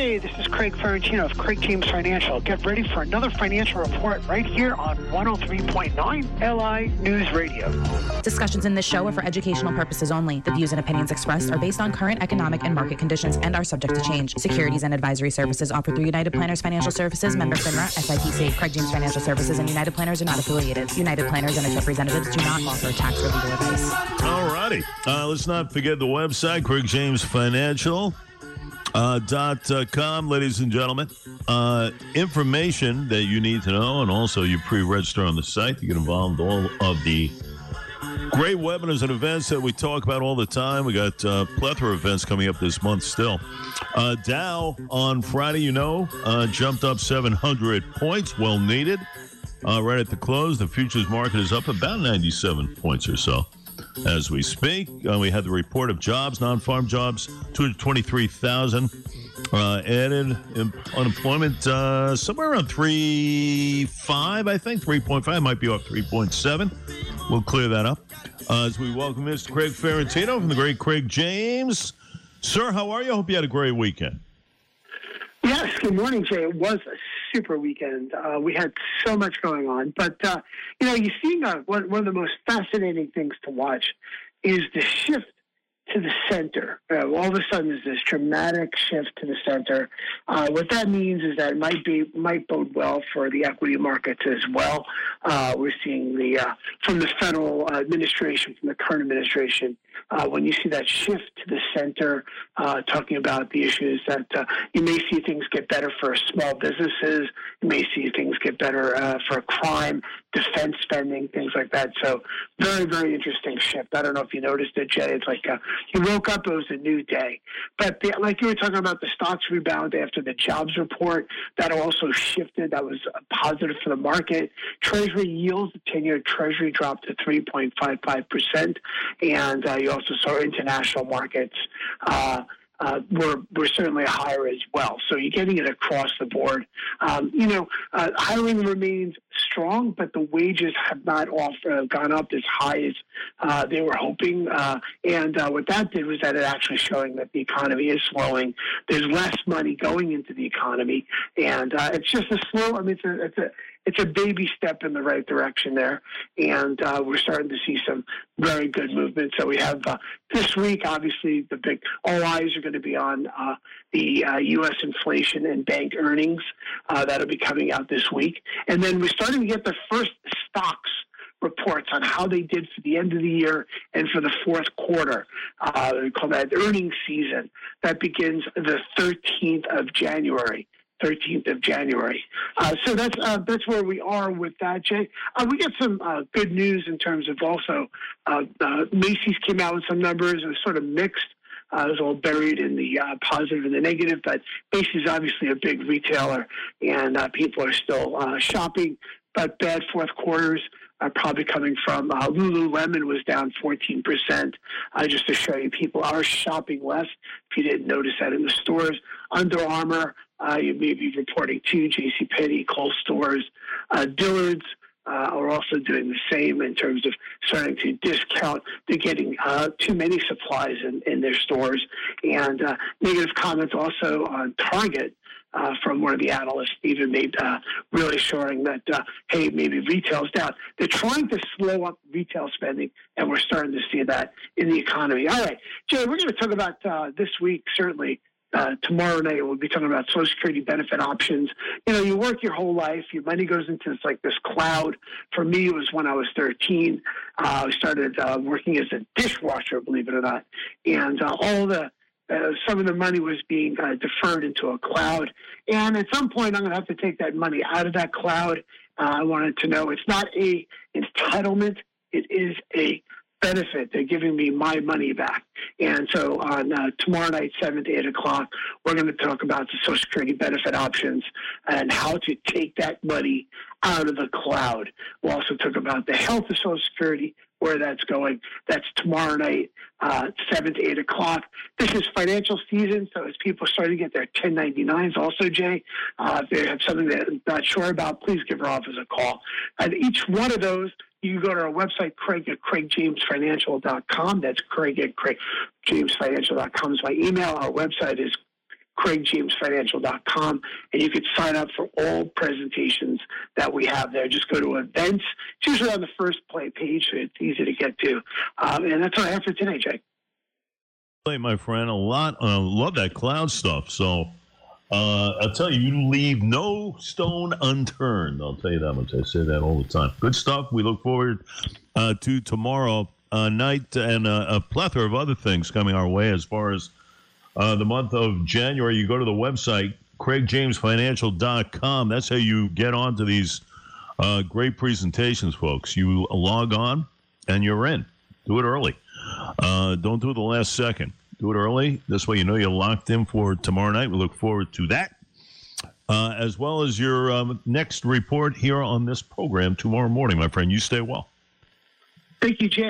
Hey, this is Craig Ferrantino of Craig James Financial. Get ready for another financial report right here on 103.9 LI News Radio. Discussions in this show are for educational purposes only. The views and opinions expressed are based on current economic and market conditions and are subject to change. Securities and advisory services offered through United Planners Financial Services, member FINRA, SIPC. Craig James Financial Services and United Planners are not affiliated. United Planners and its representatives do not offer tax or legal advice. All righty. Uh, let's not forget the website, Craig James Financial. Uh, dot uh, com, ladies and gentlemen. Uh, information that you need to know, and also you pre-register on the site to get involved in all of the great webinars and events that we talk about all the time. We got uh, plethora of events coming up this month still. Uh, Dow on Friday, you know, uh, jumped up 700 points, well needed. Uh, right at the close, the futures market is up about 97 points or so as we speak. Uh, we had the report of jobs, non-farm jobs, 223,000 uh, added unemployment uh, somewhere around three five, I think three point five might be up three point seven. We'll clear that up uh, as we welcome Mr. Craig Ferrantino from the great Craig James. Sir, how are you? I hope you had a great weekend. Yes, good morning, Jay. It was super weekend. Uh, we had so much going on, but uh, you know, you see, uh, one, one of the most fascinating things to watch is the shift to the center. Uh, all of a sudden, there's this dramatic shift to the center. Uh, what that means is that it might be might bode well for the equity markets as well. Uh, we're seeing the uh, from the federal administration, from the current administration, uh, when you see that shift to the center, uh, talking about the issues that you may see things get better for small businesses, you may see things get better for crime, defense spending, things like that. So very, very interesting shift. I don't know if you noticed it, Jay. It's like you woke up, it was a new day. But the, like you were talking about the stocks rebound after the jobs report, that also shifted. That was positive for the market. Treasury yields, the 10 year Treasury dropped to 3.55%. And uh, you also saw international markets. Uh, uh, were were certainly higher as well. So you're getting it across the board. Um, you know, uh, hiring remains strong, but the wages have not off, uh, gone up as high as uh, they were hoping. Uh, and uh, what that did was that it actually showing that the economy is slowing. There's less money going into the economy, and it's just a slow. I mean, it's a, it's a it's a baby step in the right direction there, and uh, we're starting to see some very good movement. So we have uh, this week, obviously, the big all eyes are going to be on uh, the U.S. Uh, inflation and bank earnings uh, that'll be coming out this week, and then we're starting to get the first stocks reports on how they did for the end of the year and for the fourth quarter. Uh, we call that earnings season. That begins the 13th of January. 13th of January. Uh, so that's uh, that's where we are with that, Jay. Uh, we get some uh, good news in terms of also uh, uh, Macy's came out with some numbers. It was sort of mixed. it was all buried in the positive and the negative, but Macy's obviously a big retailer, and people are still shopping. But bad fourth quarters are probably coming from uh, Lululemon was down 14%. Uh, just to show you, people are shopping less. If you didn't notice that in the stores, Under Armour, uh, you may be reporting to J.C. Penney, Kohl's stores, uh, Dillard's. Uh, are also doing the same in terms of starting to discount. They're getting uh, too many supplies in, in their stores. And uh, negative comments also on Target uh, from one of the analysts even made uh, really showing that, uh, hey, maybe retail's down. They're trying to slow up retail spending, and we're starting to see that in the economy. All right, Jay, we're going to talk about uh, this week, certainly. Uh, tomorrow night we'll be talking about Social Security benefit options. You know, you work your whole life, your money goes into this like this cloud. For me, it was when I was 13. Uh, I started working as a dishwasher, believe it or not, and all the uh, some of the money was being uh, deferred into a cloud. And at some point, I'm going to have to take that money out of that cloud. Uh, I wanted to know it's not a entitlement; it is a benefit. They're giving me my money back. And so on uh, tomorrow night, 7 to 8 o'clock, we're going to talk about the Social Security benefit options and how to take that money out of the cloud. We'll also talk about the health of Social Security, where that's going. That's tomorrow night, uh, 7 to 8 o'clock. This is financial season, so as people start to get their 1099s, also, Jay, uh, if they have something they're not sure about, please give our office a call. And each one of those, you can go to our website, Craig at craigjamesfinancial.com. That's Craig at craigjamesfinancial.com is my email. Our website is craigjamesfinancial.com, and you could sign up for all presentations that we have there. Just go to events. It's usually on the first play page, so it's easy to get to. Um, and that's all I have for today, Jake. Play my friend, a lot. Uh, love that cloud stuff. So uh, I'll tell you, you leave no stone unturned. I'll tell you that much. I say that all the time. Good stuff. We look forward uh, to tomorrow uh, night and uh, a plethora of other things coming our way as far as uh, the month of January. You go to the website, craigjamesfinancial.com. That's how you get onto these uh, great presentations, folks. You log on and you're in. Do it early. don't do it the last second do it early. This way, you know you're locked in for tomorrow night. We look forward to that, uh, as well as your um, next report here on this program tomorrow morning, my friend. You stay well. Thank you, Jay.